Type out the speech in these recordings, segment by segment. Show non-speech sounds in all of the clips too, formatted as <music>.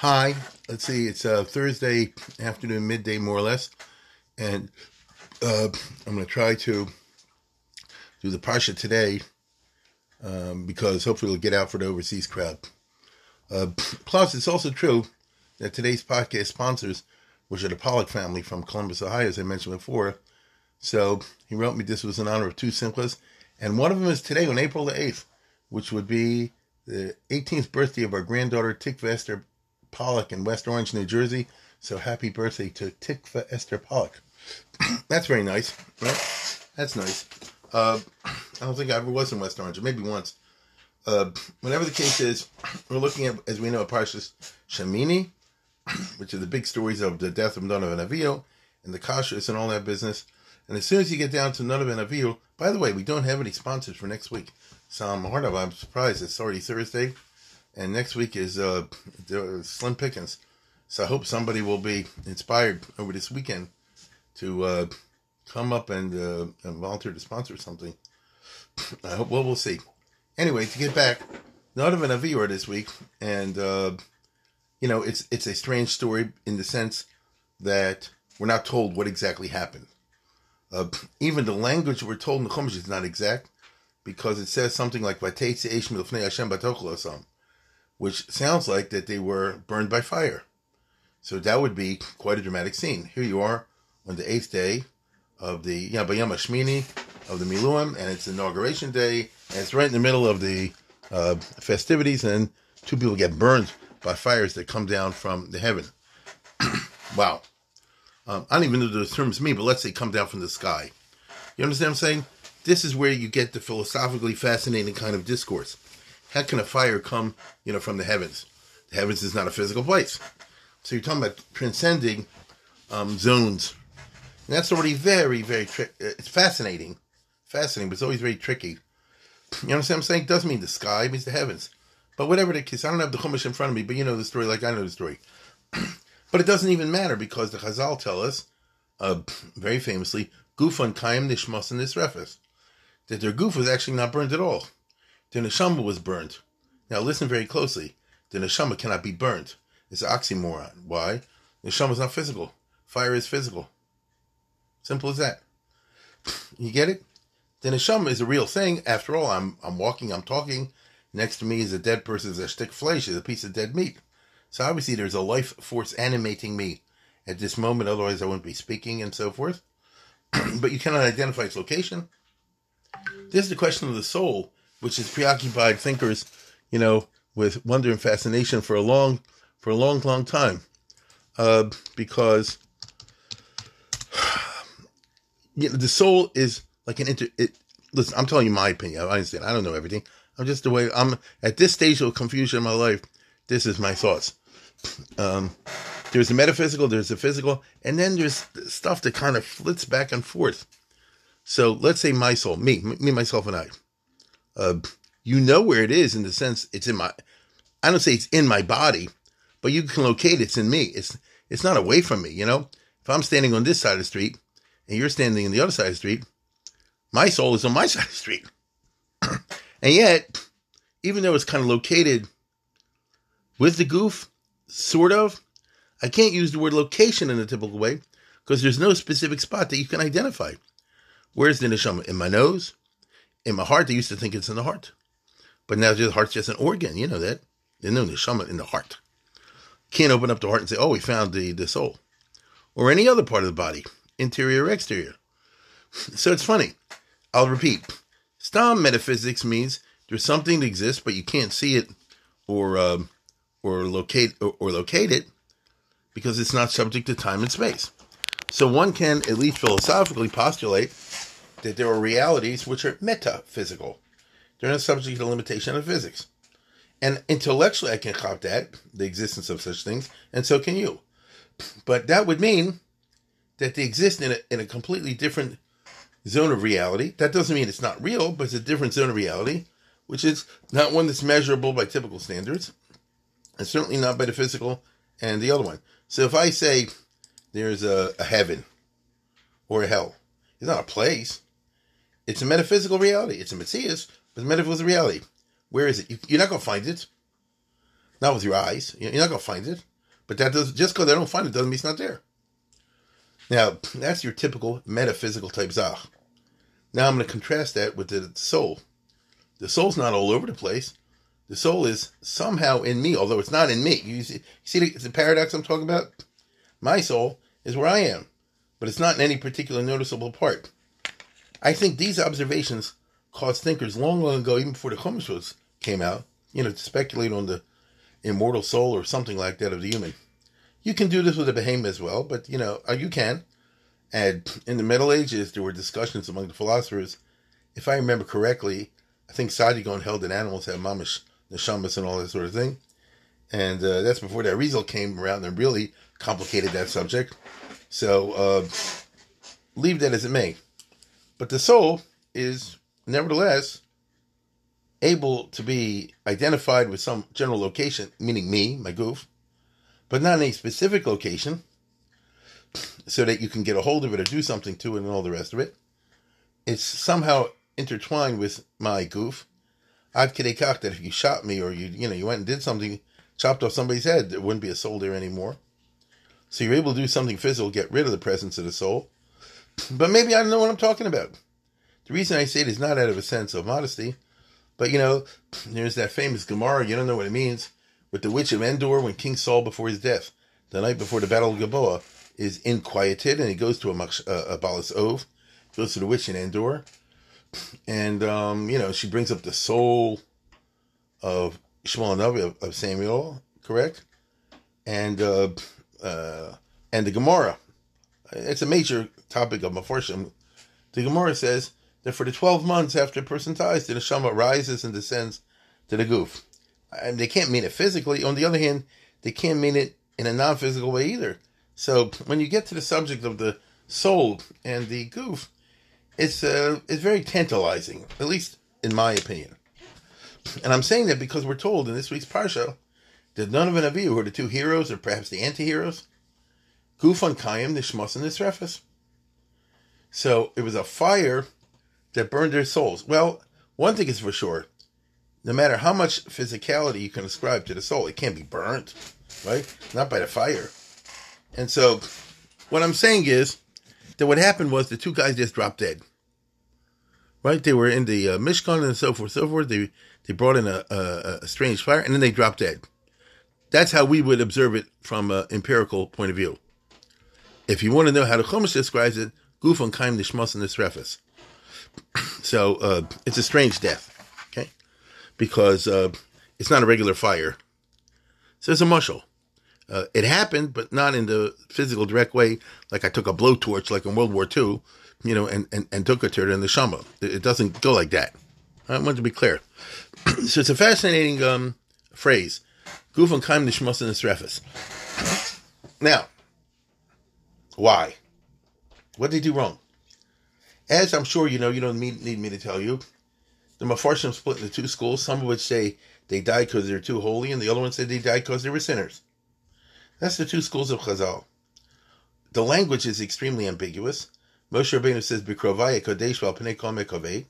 Hi, let's see, it's uh, Thursday afternoon, midday, more or less, and uh, I'm going to try to do the Parsha today um, because hopefully it'll get out for the overseas crowd. Uh, plus, it's also true that today's podcast sponsors, which are the Pollock family from Columbus, Ohio, as I mentioned before. So he wrote me this was in honor of two Simchas, and one of them is today on April the 8th, which would be the 18th birthday of our granddaughter Tikva Esther Pollock in West Orange, New Jersey. So happy birthday to Tikva Esther Pollock. <clears throat> That's very nice. Right? That's nice. Uh, I don't think I ever was in West Orange, maybe once. Uh, whatever the case is, <clears throat> we're looking at, as we know, Parshas Shemini, <clears throat> which are the big stories of the death of Nadav v'Avihu and the Kashrus and all that business. And as soon as you get down to Nadav v'Avihu, by the way, we don't have any sponsors for next week. So I'm hard of, I'm surprised. It's already Thursday and next week is uh, Slim Pickens. So I hope somebody will be inspired over this weekend to uh, come up and, uh, and volunteer to sponsor something. I hope. Well, we'll see. Anyway, to get back, not even a viewer this week, and uh, you know, it's it's a strange story in the sense that we're not told what exactly happened. Uh, even the language we're told in the Chumash is not exact because it says something like Hashem which sounds like that they were burned by fire. So that would be quite a dramatic scene. Here you are on the eighth day of the Yabayam Shmini of the Miluim, and it's inauguration day, and it's right in the middle of the uh, festivities, and two people get burned by fires that come down from the heaven. <clears throat> wow. Um, I don't even know those terms mean, but let's say come down from the sky. You understand what I'm saying? This is where you get the philosophically fascinating kind of discourse. How can a fire come, you know, from the heavens? The heavens is not a physical place. So you're talking about transcending um, zones. And that's already very, very, tri- uh, it's fascinating. Fascinating, but it's always very tricky. You understand what I'm saying? It doesn't mean the sky, it means the heavens. But whatever the case, I don't have the Chumash in front of me, but you know the story like I know the story. <clears throat> but it doesn't even matter because the Chazal tell us, uh, very famously, Gufan Kaim Nishmas and Nisrefes, that their goof was actually not burned at all the neshama was burnt. Now listen very closely. The neshama cannot be burnt. It's an oxymoron. Why? Neshama is not physical. Fire is physical. Simple as that. <sniffs> You get it? The neshama is a real thing. After all, I'm I'm walking, I'm talking. Next to me is a dead person's a stick flesh, is a piece of dead meat. So obviously there's a life force animating me at this moment, otherwise I wouldn't be speaking and so forth. <clears throat> but you cannot identify its location. This is the question of the soul which has preoccupied thinkers, you know, with wonder and fascination for a long, for a long, long time, uh, because <sighs> you know, the soul is like an inter. It, listen, I'm telling you my opinion. I understand. I don't know everything. I'm just the way I'm at this stage of confusion in my life. This is my thoughts. <clears throat> Um, there's the metaphysical, there's the physical, and then there's stuff that kind of flits back and forth. So let's say my soul, me, me, myself, and I uh, you know where it is in the sense it's in my, I don't say it's in my body, but you can locate it's in me. It's, it's not away from me, you know? If I'm standing on this side of the street and you're standing on the other side of the street, my soul is on my <laughs> side of the street. <clears throat> and yet, even though it's kind of located with the goof, sort of, I can't use the word location in a typical way because there's no specific spot that you can identify. Where's the neshama? In my nose? In my heart, they used to think it's in the heart. But now the heart's just an organ. You know that. There's no neshama in the heart. Can't open up the heart and say, oh, we found the, the soul. Or any other part of the body, interior or exterior. <laughs> So it's funny. I'll repeat. Stam metaphysics means there's something that exists, but you can't see it or um, or locate or, or locate it because it's not subject to time and space. So one can at least philosophically postulate that there are realities which are metaphysical. They're not subject to the limitation of physics. And intellectually, I can cop that, the existence of such things, and so can you. But that would mean that they exist in a, in a completely different zone of reality. That doesn't mean it's not real, but it's a different zone of reality, which is not one that's measurable by typical standards, and certainly not by the physical and the other one. So if I say there's a, a heaven or a hell, it's not a place. It's a metaphysical reality. It's a Matthias, but it's metaphysical reality. Where is it? You're not going to find it. Not with your eyes. You're not going to find it. But that does just because I don't find it doesn't mean it's not there. Now, <clears throat> that's your typical metaphysical type zach. Now I'm going to contrast that with the soul. The soul's not all over the place. The soul is somehow in me, although it's not in me. You see, you see the, the paradox I'm talking about? My soul is where I am, but it's not in any particular noticeable part. I think these observations caused thinkers long, long ago, even before the Chumash was came out, you know, to speculate on the immortal soul or something like that of the human. You can do this with a behemoth as well, but you know, uh, you can. And in the Middle Ages, there were discussions among the philosophers. If I remember correctly, I think Saadia Gaon held that animals have mamish neshamas and all that sort of thing. And uh, that's before that Arizal came around and really complicated that subject. So uh, leave that as it may. But the soul is nevertheless able to be identified with some general location, meaning me, my goof, but not any specific location, so that you can get a hold of it or do something to it and all the rest of it. It's somehow intertwined with my goof. I've kidekach that if you shot me or you you know you went and did something, chopped off somebody's head, there wouldn't be a soul there anymore. So you're able to do something physical, get rid of the presence of the soul. But maybe I don't know what I'm talking about. The reason I say it is not out of a sense of modesty, but you know, there's that famous Gemara, you don't know what it means, with the witch of Endor when King Saul before his death, the night before the Battle of Gilboa, is inquieted and he goes to a, a, a Balas Ov, goes to the witch in Endor, and um, you know, she brings up the soul of Shmuel Navi of, of Samuel, correct? And uh, uh, and the Gemara. It's a major topic of Mefarshim. The Gemara says that for the 12 months after a person dies, the neshama rises and descends to the goof. And they can't mean it physically. On the other hand, they can't mean it in a non-physical way either. So when you get to the subject of the soul and the goof, it's uh, it's very tantalizing, at least in my opinion. And I'm saying that because we're told in this week's parsha that none of an Avihu, who are the two heroes or perhaps the anti-heroes, Gufan Kayim, Nishmas and the Nisrefes. So it was a fire that burned their souls. Well, one thing is for sure. No matter how much physicality you can ascribe to the soul, it can't be burnt, right? Not by the fire. And so what I'm saying is that what happened was the two guys just dropped dead. Right? They were in the uh, Mishkan and so forth, so forth. They they brought in a, a, a strange fire and then they dropped dead. That's how we would observe it from an empirical point of view. If you want to know how the Chumash describes it, Guf on Kaim Nishmas and. So uh, it's a strange death, okay? Because uh, it's not a regular fire. So it's a mushal. Uh, it happened, but not in the physical direct way, like I took a blowtorch, like in World War II, you know, and, and, and took it to in the Shama. It, it, doesn't go like that. I want to be clear. <clears throat> so it's a fascinating um, phrase. Guf and Kaim Nishmas and. Now, why? What did they do wrong? As I'm sure you know, you don't need, me to tell you, the Mefarshim split into two schools, some of which say they died because they're too holy, and the other one said they died because they were sinners. That's the two schools of Chazal. The language is extremely ambiguous. Moshe Rabbeinu says, Bikrovaya Kodesh.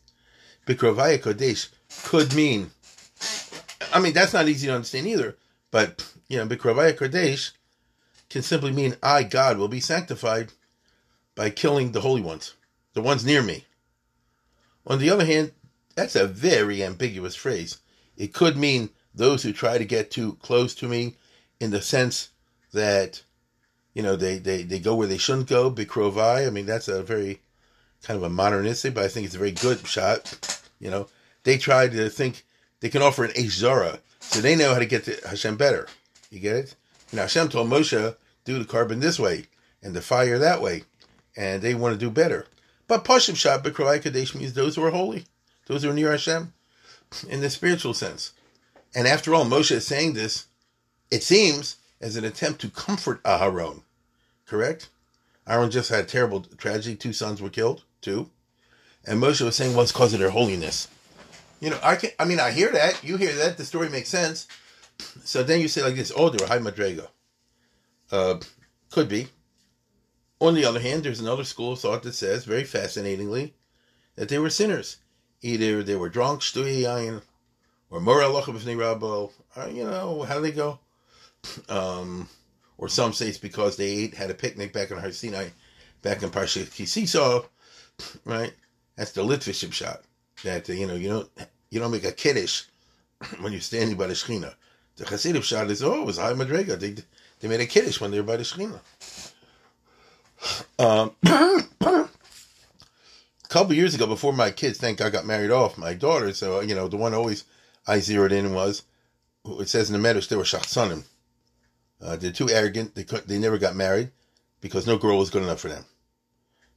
Bikrovaya Kodesh could mean, I mean, that's not easy to understand either, but, you know, Bikrovaya Kodesh can simply mean I, God, will be sanctified by killing the holy ones, the ones near me. On the other hand, that's a very ambiguous phrase. It could mean those who try to get too close to me in the sense that, you know, they, they, they go where they shouldn't go, bikrovai. I mean, that's a very kind of a modernistic, but I think it's a very good shot. You know, they try to think they can offer an Zara, so they know how to get to Hashem better. You get it? Now Hashem told Moshe, do the carbon this way and the fire that way. And they want to do better. But Pashim Shah Bikrovai Kadesh means those who are holy, those who are near Hashem, in the spiritual sense. And after all, Moshe is saying this, it seems, as an attempt to comfort Aharon. Correct? Aaron just had a terrible tragedy. Two sons were killed, two. And Moshe was saying, well, it's because of their holiness. You know, I can I mean, I hear that. You hear that. The story makes sense. So then you say like this, oh, they were high madrega. Uh, could be. On the other hand, there's another school of thought that says, very fascinatingly, that they were sinners. Either they were drunk, shtuyayin, or mora b'fnei rabo. You know, how do they go? Um, or some say it's because they ate, had a picnic back in Har Sinai, back in Parsha Kisiso, right? That's the Litvish shot. That uh, you know, you don't you don't make a kiddush when you're standing by the Shechina. The Hasidic shot is oh, it was high madrega. They they made a kiddush when they were by the Shechina. Um, a <coughs> couple years ago, before my kids, thank God, got married off, my daughter. So you know, the one always I zeroed in was it says in the Medrash they were shachsanim. Uh, they're too arrogant. They they never got married because no girl was good enough for them.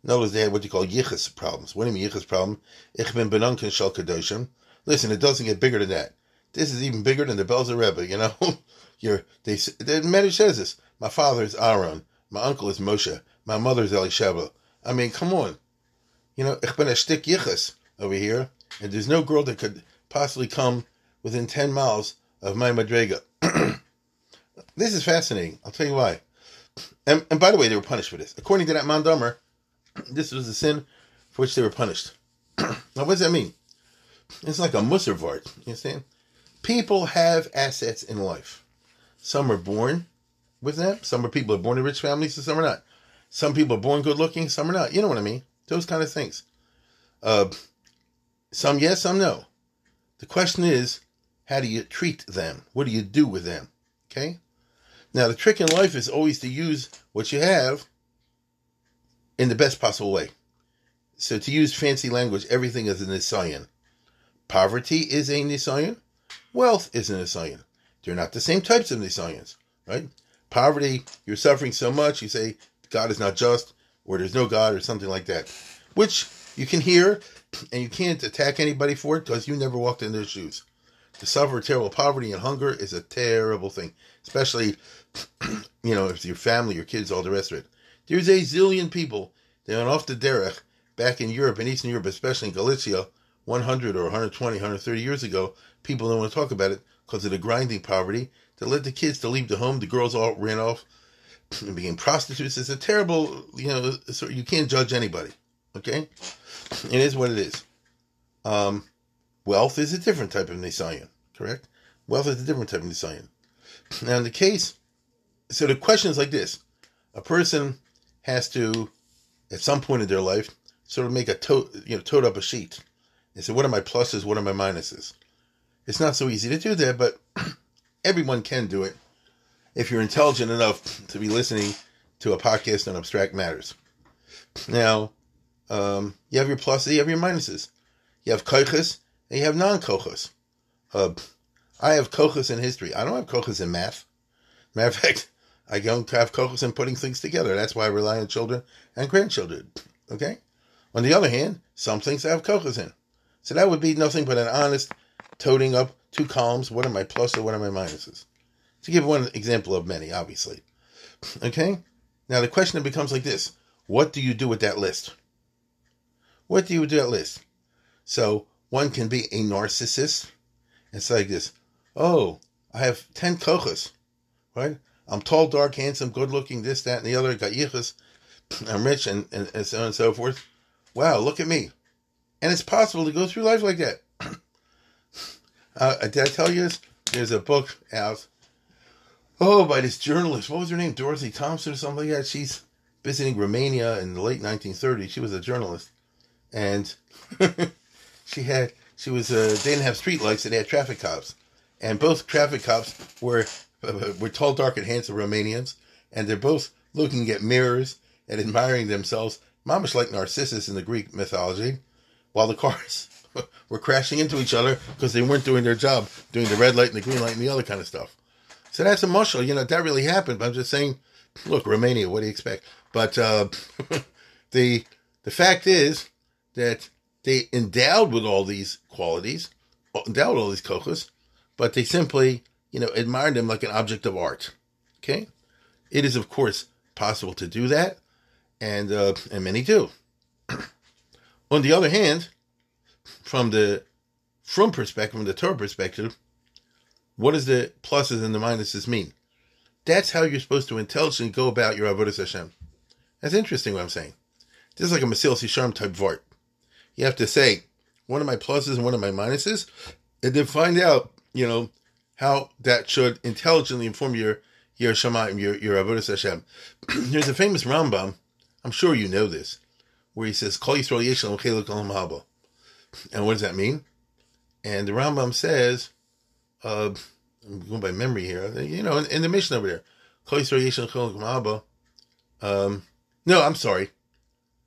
Words, they had what you call yichus problems. What do you mean yichus problem? Ich bin benunken shel kadoshim. Listen, it doesn't get bigger than that. This is even bigger than the bells of Rebbe. You know, <laughs> you're they. The Medrash says this. My father is Aaron. My uncle is Moshe. My mother's is Elisheva. I mean, come on. You know, ich bin a shtick yichus over here, and there's no girl that could possibly come within ten miles of my madrega. <clears throat> This is fascinating. I'll tell you why. And, and by the way, they were punished for this. According to that Mandamer, <clears throat> this was the sin for which they were punished. <clears throat> now, what does that mean? It's like a musservart. You understand? People have assets in life. Some are born with them. Some are people are born in rich families, and some are not. Some people are born good looking, some are not. You know what I mean? Those kind of things. Uh, some yes, some no. The question is, how do you treat them? What do you do with them? Okay? Now, the trick in life is always to use what you have in the best possible way. So, to use fancy language, everything is a nisayan. Poverty is a nisayan. Wealth is a nisayan. They're not the same types of nisayans, right? Poverty, you're suffering so much, you say God is not just, or there's no God, or something like that, which you can hear, and you can't attack anybody for it because you never walked in their shoes. To suffer terrible poverty and hunger is a terrible thing, especially <clears throat> you know, if your family, your kids, all the rest of it. There's a zillion people that went off the derech back in Europe and Eastern Europe, especially in Galicia, 100 or 120, 130 years ago. People don't want to talk about it because of the grinding poverty that led the kids to leave the home. The girls all ran off became prostitutes. It's a terrible, you know, so you can't judge anybody. Okay? It is what it is. Um, wealth is a different type of Nisayan, correct? Wealth is a different type of Nisayan. Now, in the case so the question is like this: a person has to, at some point in their life, sort of make a tote, you know, tote up a sheet and say, "What are my pluses? What are my minuses?" It's not so easy to do that, but <clears throat> everyone can do it if you're intelligent enough to be listening to a podcast on abstract matters. Now, um, you have your pluses, you have your minuses. You have kochas and you have non-kochas. Uh, I have kochas in history. I don't have kochas in math. Matter of fact, I don't have coachas in putting things together. That's why I rely on children and grandchildren. Okay? On the other hand, some things I have coachas in. So that would be nothing but an honest toting up two columns. What are my pluses? What are my minuses? To give one example of many, obviously. Okay? Now the question becomes like this What do you do with that list? What do you do with that list? So one can be a narcissist. It's like this. Oh, I have 10 kochas, right? I'm tall, dark, handsome, good looking, this, that, and the other. Got yichus. <clears throat> I'm rich, and, and, and so on and so forth. Wow, look at me. And it's possible to go through life like that. <clears throat> uh, did I tell you this? There's a book out. Oh, by this journalist. What was her name? Dorothy Thompson or something like that. She's visiting Romania in the late 1930s. She was a journalist. And <laughs> she had, she was, uh, they didn't have street lights, they had traffic cops. And both traffic cops were <laughs> we're tall, dark, and handsome Romanians, and they're both looking at mirrors and admiring themselves, mamish like Narcissus in the Greek mythology, while the cars <laughs> were crashing into each other because they weren't doing their job, doing the red light and the green light and the other kind of stuff. So that's emotional. You know, that really happened. But I'm just saying, look, Romania, what do you expect? But uh, <laughs> the the fact is that they endowed with all these qualities, endowed with all these kochas, but they simply, you know, admired him like an object of art. Okay, it is of course possible to do that, and uh, and many do. <clears throat> On the other hand, from the from perspective, from the Torah perspective, what does the pluses and the minuses mean? That's how you're supposed to intelligently go about your avodah Hashem. That's interesting what I'm saying. This is like a Mesilas Yesharim type vort. You have to say one of my pluses and one of my minuses, and then find out, you know, how that should intelligently inform your your Shemaim, your your avodah Hashem. <clears throat> There's a famous Rambam. I'm sure you know this, where he says, "Kol Yisrael Haba." And what does that mean? And the Rambam says, uh, I'm going by memory here. You know, in, in the mission over there, Um, no, I'm sorry.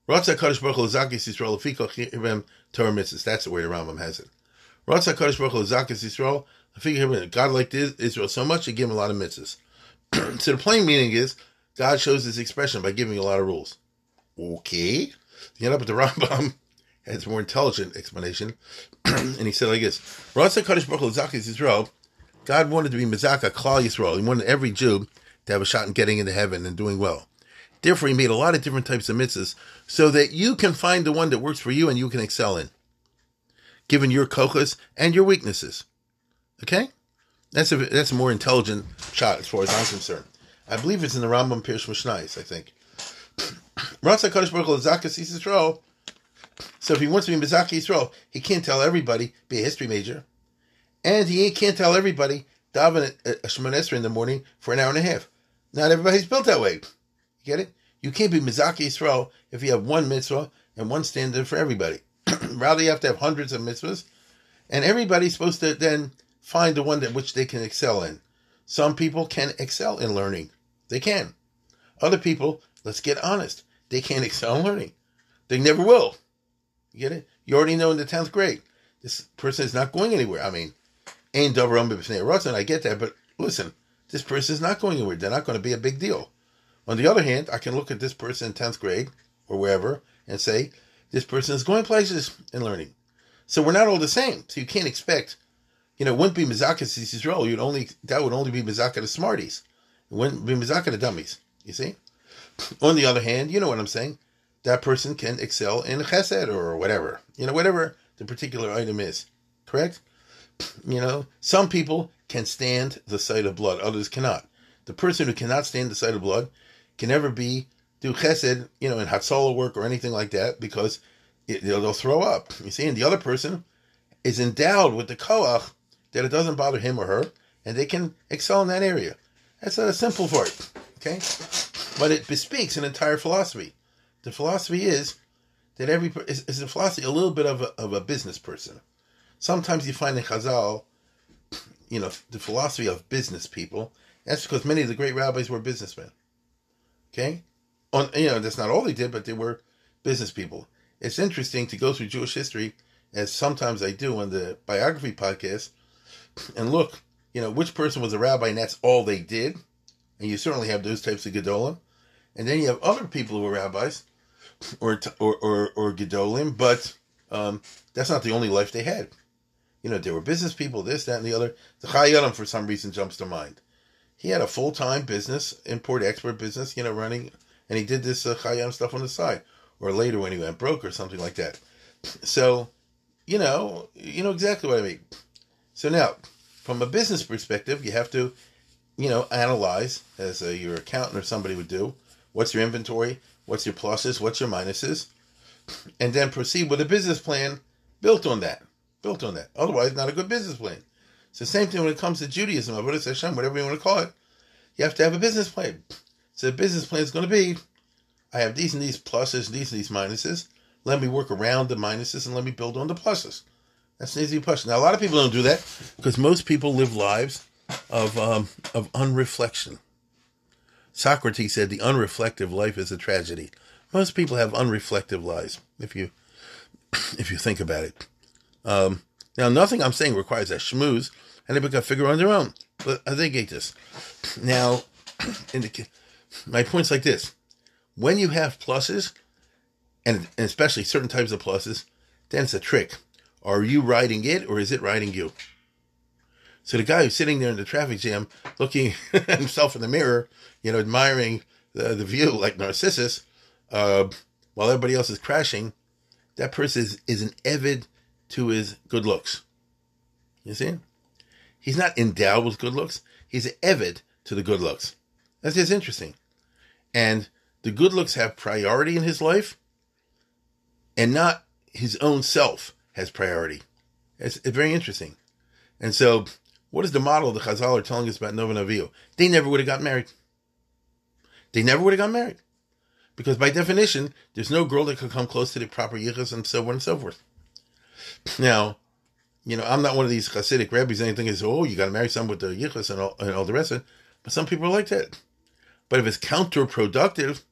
Ratzah Kadosh Baruch Hu Zakis Yisrael Lefiko Chivem Torah Mitzvahs. That's the way the Rambam has it. Ratzah Kadosh Baruch Hu Zakis Yisrael Lefiko God liked Israel so much, he gave him a lot of mitzvahs. so the plain meaning is God shows his expression by giving a lot of rules. Okay. You end up with the Rambam has a more intelligent explanation. <clears throat> and he said like this Ratzah Kadosh Baruch Zakis Yisrael God wanted to be Mizaka Klal Yisrael. He wanted every Jew to have a shot in getting into heaven and doing well. Therefore, he made a lot of different types of mitzvahs so that you can find the one that works for you and you can excel in, given your kochas and your weaknesses. Okay? That's a that's a more intelligent shot as far as I'm concerned. I believe it's in the Rambam Pirush Mishnayos, I think. <clears throat> Ratza Kadosh Baruch Hu Zakas Yisrael. So if he wants to be Mizaki Yisrael, he can't tell everybody, be a history major. And he can't tell everybody, daven a Shemon in the morning for an hour and a half. Not everybody's built that way. You get it? You can't be Mizaki Yisrael if you have one mitzvah and one standard for everybody. <clears throat> Rather, you have to have hundreds of mitzvahs, and everybody's supposed to then find the one that which they can excel in. Some people can excel in learning. They can. Other people, let's get honest, they can't <laughs> excel in learning. They never will. You get it? You already know in the 10th grade, this person is not going anywhere. I mean, ain't Dover I get that, but listen, this person is not going anywhere. They're not going to be a big deal. On the other hand, I can look at this person in 10th grade or wherever and say, this person is going places and learning. So we're not all the same. So you can't expect, you know, it wouldn't be Mizaka Yisrael. You'd only, that would only be Mizaka the smarties. It wouldn't be Mizaka the dummies. You see? <sniffs> On the other hand, you know what I'm saying? That person can excel in chesed or whatever. You know, whatever the particular item is. Correct? You know, some people can stand the sight of blood, others cannot. The person who cannot stand the sight of blood can never be do chesed, you know, in hatzalah work or anything like that because it, they'll throw up. You see, and the other person is endowed with the koach that it doesn't bother him or her, and they can excel in that area. That's not a simple part, okay? But it bespeaks an entire philosophy. The philosophy is that every is, is a philosophy a little bit of a, of a business person. Sometimes you find in Chazal, you know, the philosophy of business people. That's because many of the great rabbis were businessmen. Okay, on you know that's not all they did, but they were business people. It's interesting to go through Jewish history, as sometimes I do on the biography podcast, and look, you know, which person was a rabbi, and that's all they did. And you certainly have those types of gedolim, and then you have other people who were rabbis, or or or, or gedolim, but um, that's not the only life they had. You know, there were business people, this, that, and the other. The Chayyim, for some reason, jumps to mind he had a full time business, import export business, you know, running, and he did this uh, Chayyim stuff on the side, or later when he went broke or something like that. So, you know, you know exactly what I mean. So now, from a business perspective, you have to, you know, analyze as a, your accountant or somebody would do. What's your inventory? What's your pluses? What's your minuses? And then proceed with a business plan built on that. Built on that. Otherwise, not a good business plan. It's the same thing when it comes to Judaism, or Avodah Hashem, whatever you want to call it. You have to have a business plan. So the business plan is going to be, I have these and these pluses, and these and these minuses. Let me work around the minuses and let me build on the pluses. That's an easy question. Now, a lot of people don't do that because most people live lives of um, of unreflection. Socrates said the unreflective life is a tragedy. Most people have unreflective lives. If you <coughs> if you think about it. Um, now, nothing I'm saying requires a schmooze, and they can figure on their own. But I think this. <coughs> Now, <coughs> the, my point's like this: when you have pluses, and, and especially certain types of pluses, then it's a trick. Are you riding it, or is it riding you? So the guy who's sitting there in the traffic jam, looking <laughs> at himself in the mirror, you know, admiring the, the view like Narcissus, uh, while everybody else is crashing, that person is, is an evid to his good looks. You see? He's not endowed with good looks. He's an evid to the good looks. That's just interesting. And the good looks have priority in his life, and not his own self has priority. It's, it's very interesting. And so, what is the model the Chazal are telling us about Nova Navio? They never would have got married. They never would have got married. Because by definition, there's no girl that could come close to the proper yichus and so on and so forth. Now, you know, I'm not one of these Hasidic rabbis. Anything is, oh, you got to marry someone with the yichus and all, and all the rest of it. But some people are like that. But if it's counterproductive,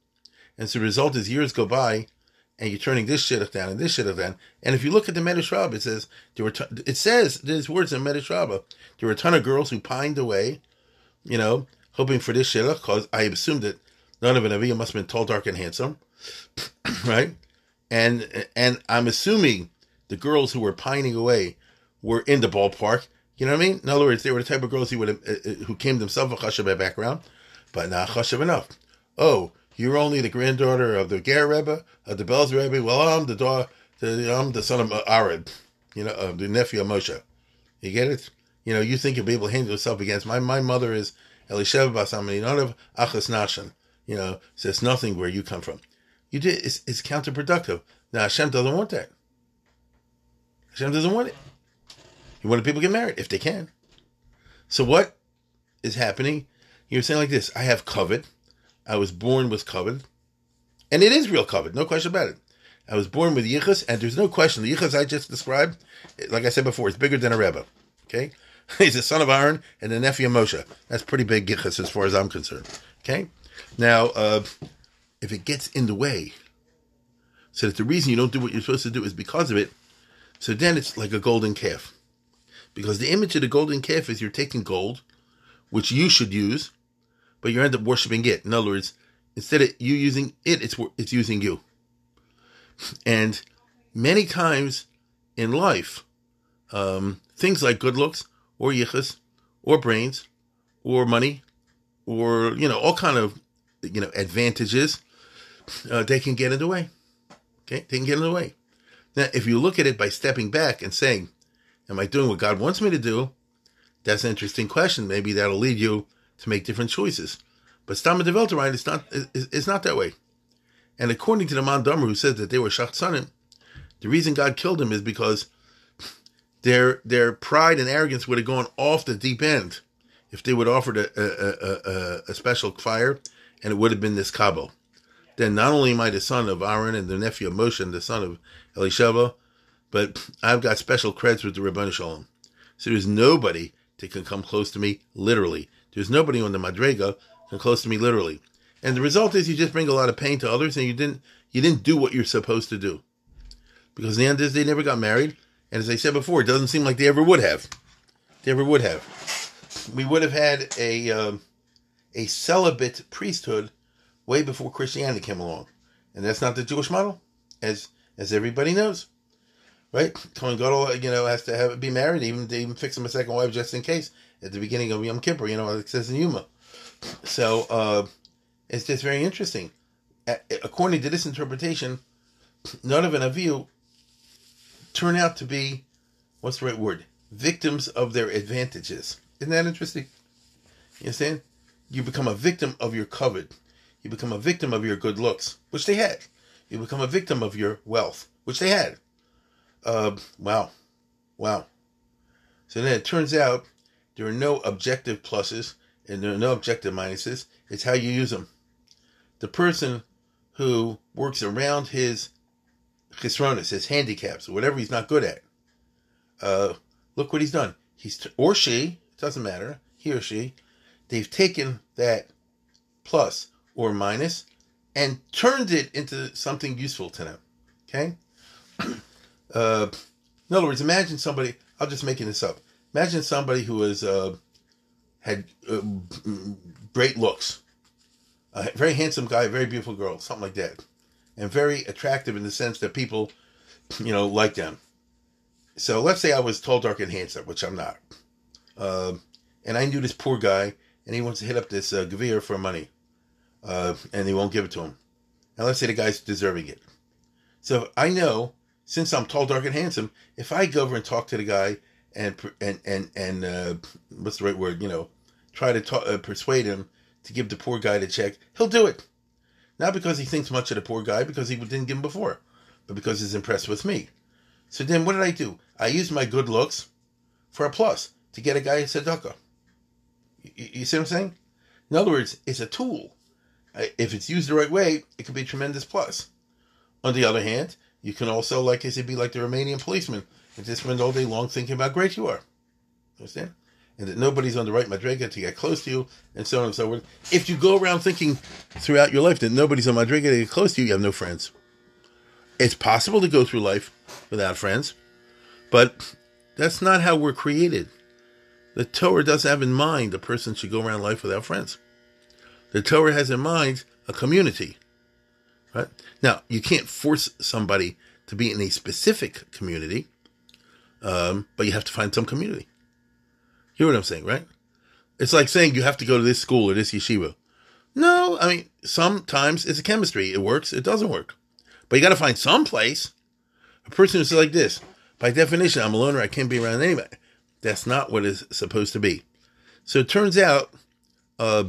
and so the result is years go by, and you're turning this shit down and this shit down. And if you look at the Medrash Rabbah, it says there were t- it says there's words in Medrash Rabbah. There were a ton of girls who pined away, you know, hoping for this shit because I assumed that none of an Aviyah must have been tall, dark, and handsome, <clears throat> right? And and I'm assuming the girls who were pining away were in the ballpark. You know what I mean? In other words, they were the type of girls who would have, uh, uh who came themselves a chashav background, but not chashav enough. Oh, you're only the granddaughter of the Ger Rebbe, of the Belz Rebbe. Well, I'm the daughter, I'm the son of Arad, you know, of the nephew of Moshe. You get it? You know, you think you'll be able to handle yourself against my my mother is Elisheva Basamani, none of Achas Nashan. You know, says nothing where you come from. You did it's, it's counterproductive. Now Hashem doesn't want that. Hashem doesn't want it. He wanted people to get married if they can. So what is happening? You're saying like this: I have covet. I was born with covet, and it is real covet, no question about it. I was born with yichus, and there's no question the yichus I just described, like I said before, is bigger than a rebbe. Okay, <laughs> he's the son of Aaron and the nephew of Moshe. That's pretty big yichus as far as I'm concerned. Okay, now uh, if it gets in the way, so that the reason you don't do what you're supposed to do is because of it, so then it's like a golden calf, because the image of the golden calf is you're taking gold, which you should use, but you end up worshiping it. In other words, instead of you using it, it's it's using you. And many times in life, um, things like good looks or yichus or brains or money or you know all kind of you know advantages, uh, they can get in the way. Okay, they can get in the way. Now, if you look at it by stepping back and saying, "Am I doing what God wants me to do?" That's an interesting question. Maybe that'll lead you to make different choices. But Stama Develterite, it's not it's not that way. And according to the Man Dummer, who said that they were Shachsanim, the reason God killed them is because their their pride and arrogance would have gone off the deep end if they would have offered a, a, a, a special fire, and it would have been this Kabo. Then not only am I the son of Aaron and the nephew of Moshe and the son of Elisheva, but I've got special creds with the Ribbono Shel Olam. So there's nobody that can come close to me, literally. There's nobody on the Madrega close to me literally. And the result is you just bring a lot of pain to others and you didn't you didn't do what you're supposed to do. Because the end is they never got married, and as I said before, it doesn't seem like they ever would have. They ever would have. We would have had a um, a celibate priesthood way before Christianity came along, and that's not the Jewish model, as as everybody knows, right? Kohen Gadol, you know, has to have be married, even to even fix him a second wife just in case at the beginning of Yom Kippur, you know, it says in Yoma. So uh, it's just very interesting. According to this interpretation, none of an Aviu turn out to be, what's the right word? Victims of their advantages. Isn't that interesting? You understand? You become a victim of your covet. You become a victim of your good looks, which they had. You become a victim of your wealth, which they had. Uh, wow. Wow. So then it turns out there are no objective pluses and there are no objective minuses. It's how you use them. The person who works around his chisronis, his handicaps, whatever he's not good at, uh, look what he's done. He's or she, it doesn't matter, he or she, they've taken that plus or minus and turned it into something useful to them. Okay. <clears throat> uh, in other words, imagine somebody. I'm just making this up. Imagine somebody who uh, had uh, great looks, a very handsome guy, very beautiful girl, something like that, and very attractive in the sense that people, you know, like them. So let's say I was tall, dark, and handsome, which I'm not. uh, and I knew this poor guy, and he wants to hit up this uh, Gavir for money, uh, and he won't give it to him. And let's say the guy's deserving it. So I know, since I'm tall, dark, and handsome, if I go over and talk to the guy and and and and uh, what's the right word? You know, try to uh, persuade him to give the poor guy the check, he'll do it. Not because he thinks much of the poor guy, because he didn't give him before, but because he's impressed with me. So then, what did I do? I used my good looks for a plus to get a guy a tzedakah. You, you see what I'm saying? In other words, it's a tool. If it's used the right way, it can be a tremendous plus. On the other hand, you can also, like I said, be like the Romanian policeman and just spend all day long thinking about great you are. Understand? And that nobody's on the right madriga to get close to you, and so on and so forth. If you go around thinking throughout your life that nobody's on madriga to get close to you, you have no friends. It's possible to go through life without friends, but that's not how we're created. The Torah doesn't have in mind a person should go around life without friends. The Torah has in mind a community. Right? Now, you can't force somebody to be in a specific community, um, but you have to find some community. You know what I'm saying, right? It's like saying you have to go to this school or this yeshiva. No, I mean, sometimes it's a chemistry. It works, it doesn't work. But you got to find some place. A person who's like this, by definition, I'm a loner, I can't be around anybody. That's not what it's supposed to be. So it turns out, uh,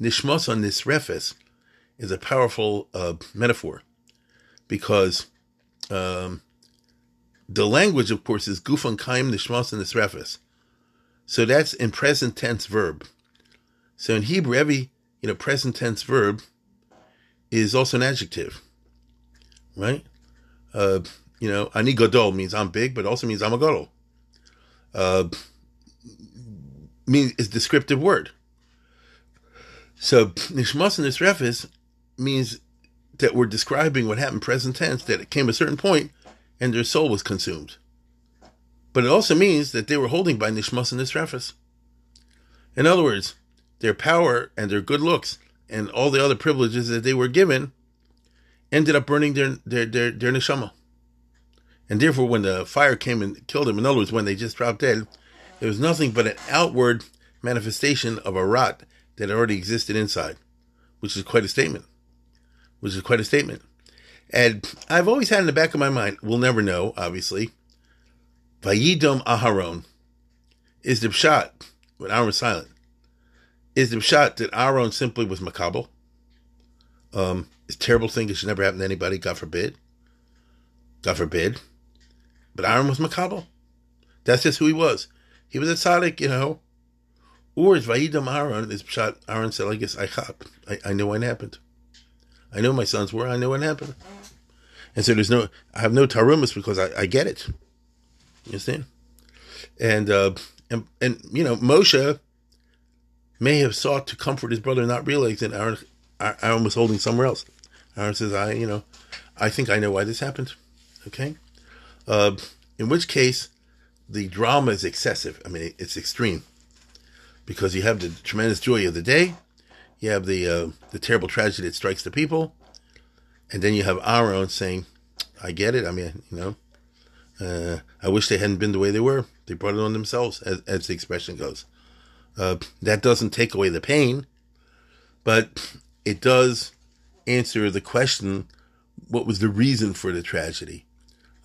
nishmas on this refes is a powerful uh, metaphor because um, the language, of course, is gufan kaim nishmas and nisrefes. So that's in present tense verb. So in Hebrew, every you know present tense verb is also an adjective, right? Uh, you know, ani gadol means I'm big, but also means I'm a gadol. Uh, means is descriptive word. So nishmas and nisrefes means that we're describing what happened present tense, that it came a certain point and their soul was consumed. But it also means that they were holding by nishmas and nisrefes. In other words, their power and their good looks and all the other privileges that they were given ended up burning their their their, their neshama. And therefore, when the fire came and killed them, in other words, when they just dropped dead, it was nothing but an outward manifestation of a rot that already existed inside, which is quite a statement. Which is quite a statement. And I've always had in the back of my mind, we'll never know, obviously. Vayidom Aharon is the pshat, when Aaron was silent, is the pshat that Aaron simply was makabel. Um, it's a terrible thing. It should never happen to anybody, God forbid. God forbid. But Aaron was makabel. That's just who he was. He was a tzaddik, you know. Or is Vayidam Aaron is pshat. Aaron said, I guess I chop. I, I know when it happened. I know my sons were. I know what happened. And so there's no, I have no tarumas because I, I get it. You understand? And, uh, and, and, you know, Moshe may have sought to comfort his brother, not realizing Aaron, Aaron was holding somewhere else. Aaron says, I, you know, I think I know why this happened. Okay. Uh, in which case, the drama is excessive. I mean, it's extreme because you have the tremendous joy of the day, you have the uh, the terrible tragedy that strikes the people, and then you have Aaron saying, "I get it. I mean, you know, uh, I wish they hadn't been the way they were. They brought it on themselves, as, as the expression goes. Uh, that doesn't take away the pain, but it does answer the question: What was the reason for the tragedy?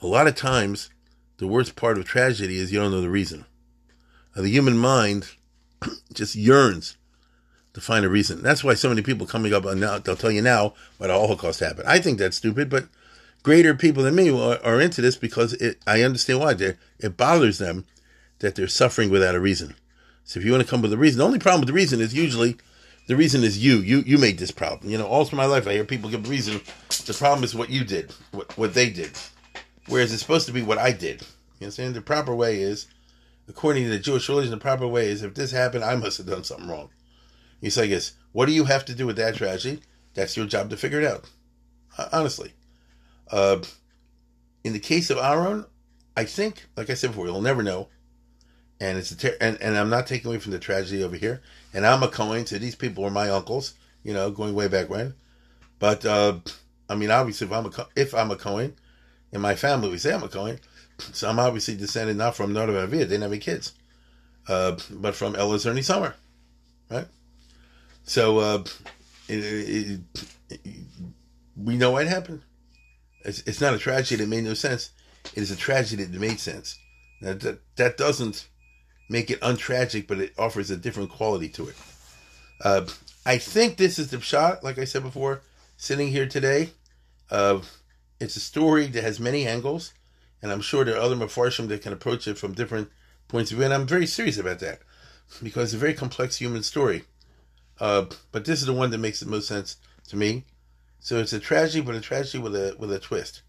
A lot of times, the worst part of tragedy is you don't know the reason. Uh, the human mind <clears throat> just yearns to find a reason. That's why so many people coming up and now, they'll tell you now why the Holocaust happened. I think that's stupid, but greater people than me are, are into this because it, I understand why. They're, it bothers them that they're suffering without a reason. So if you want to come with a reason, the only problem with the reason is usually the reason is you. You you made this problem. You know, all through my life I hear people give reason. The problem is what you did, what, what they did. Whereas it's supposed to be what I did. You understand? The proper way is, according to the Jewish religion, the proper way is if this happened, I must have done something wrong. You say, yes, what do you have to do with that tragedy? That's your job to figure it out. Honestly. Uh, in the case of Aaron, I think, like I said before, you'll never know. And it's a ter- and, and I'm not taking away from the tragedy over here. And I'm a Cohen, so these people were my uncles, you know, going way back when. But uh, I mean, obviously, if I'm a if I'm a Cohen, in my family we say I'm a Cohen, so I'm obviously descended not from Nadav Avihu. They didn't have any kids. uh, but from Elazar Summer, right? So uh, it, it, it, we know what happened. It's, it's not a tragedy that made no sense. It is a tragedy that made sense. Now, that, that doesn't make it untragic, but it offers a different quality to it. Uh, I think this is the shot, like I said before, sitting here today. Uh, it's a story that has many angles, and I'm sure there are other mafarshim that can approach it from different points of view, and I'm very serious about that because it's a very complex human story. Uh, but this is the one that makes the most sense to me. So it's a tragedy, but a tragedy with a with a twist.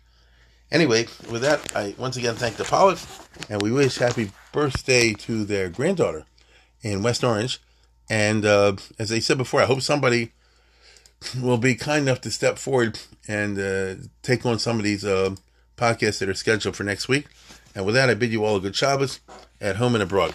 Anyway, with that, I once again thank the Pollocks, and we wish happy birthday to their granddaughter in West Orange. And uh, as I said before, I hope somebody will be kind enough to step forward and uh, take on some of these uh, podcasts that are scheduled for next week. And with that, I bid you all a good Shabbos at home and abroad.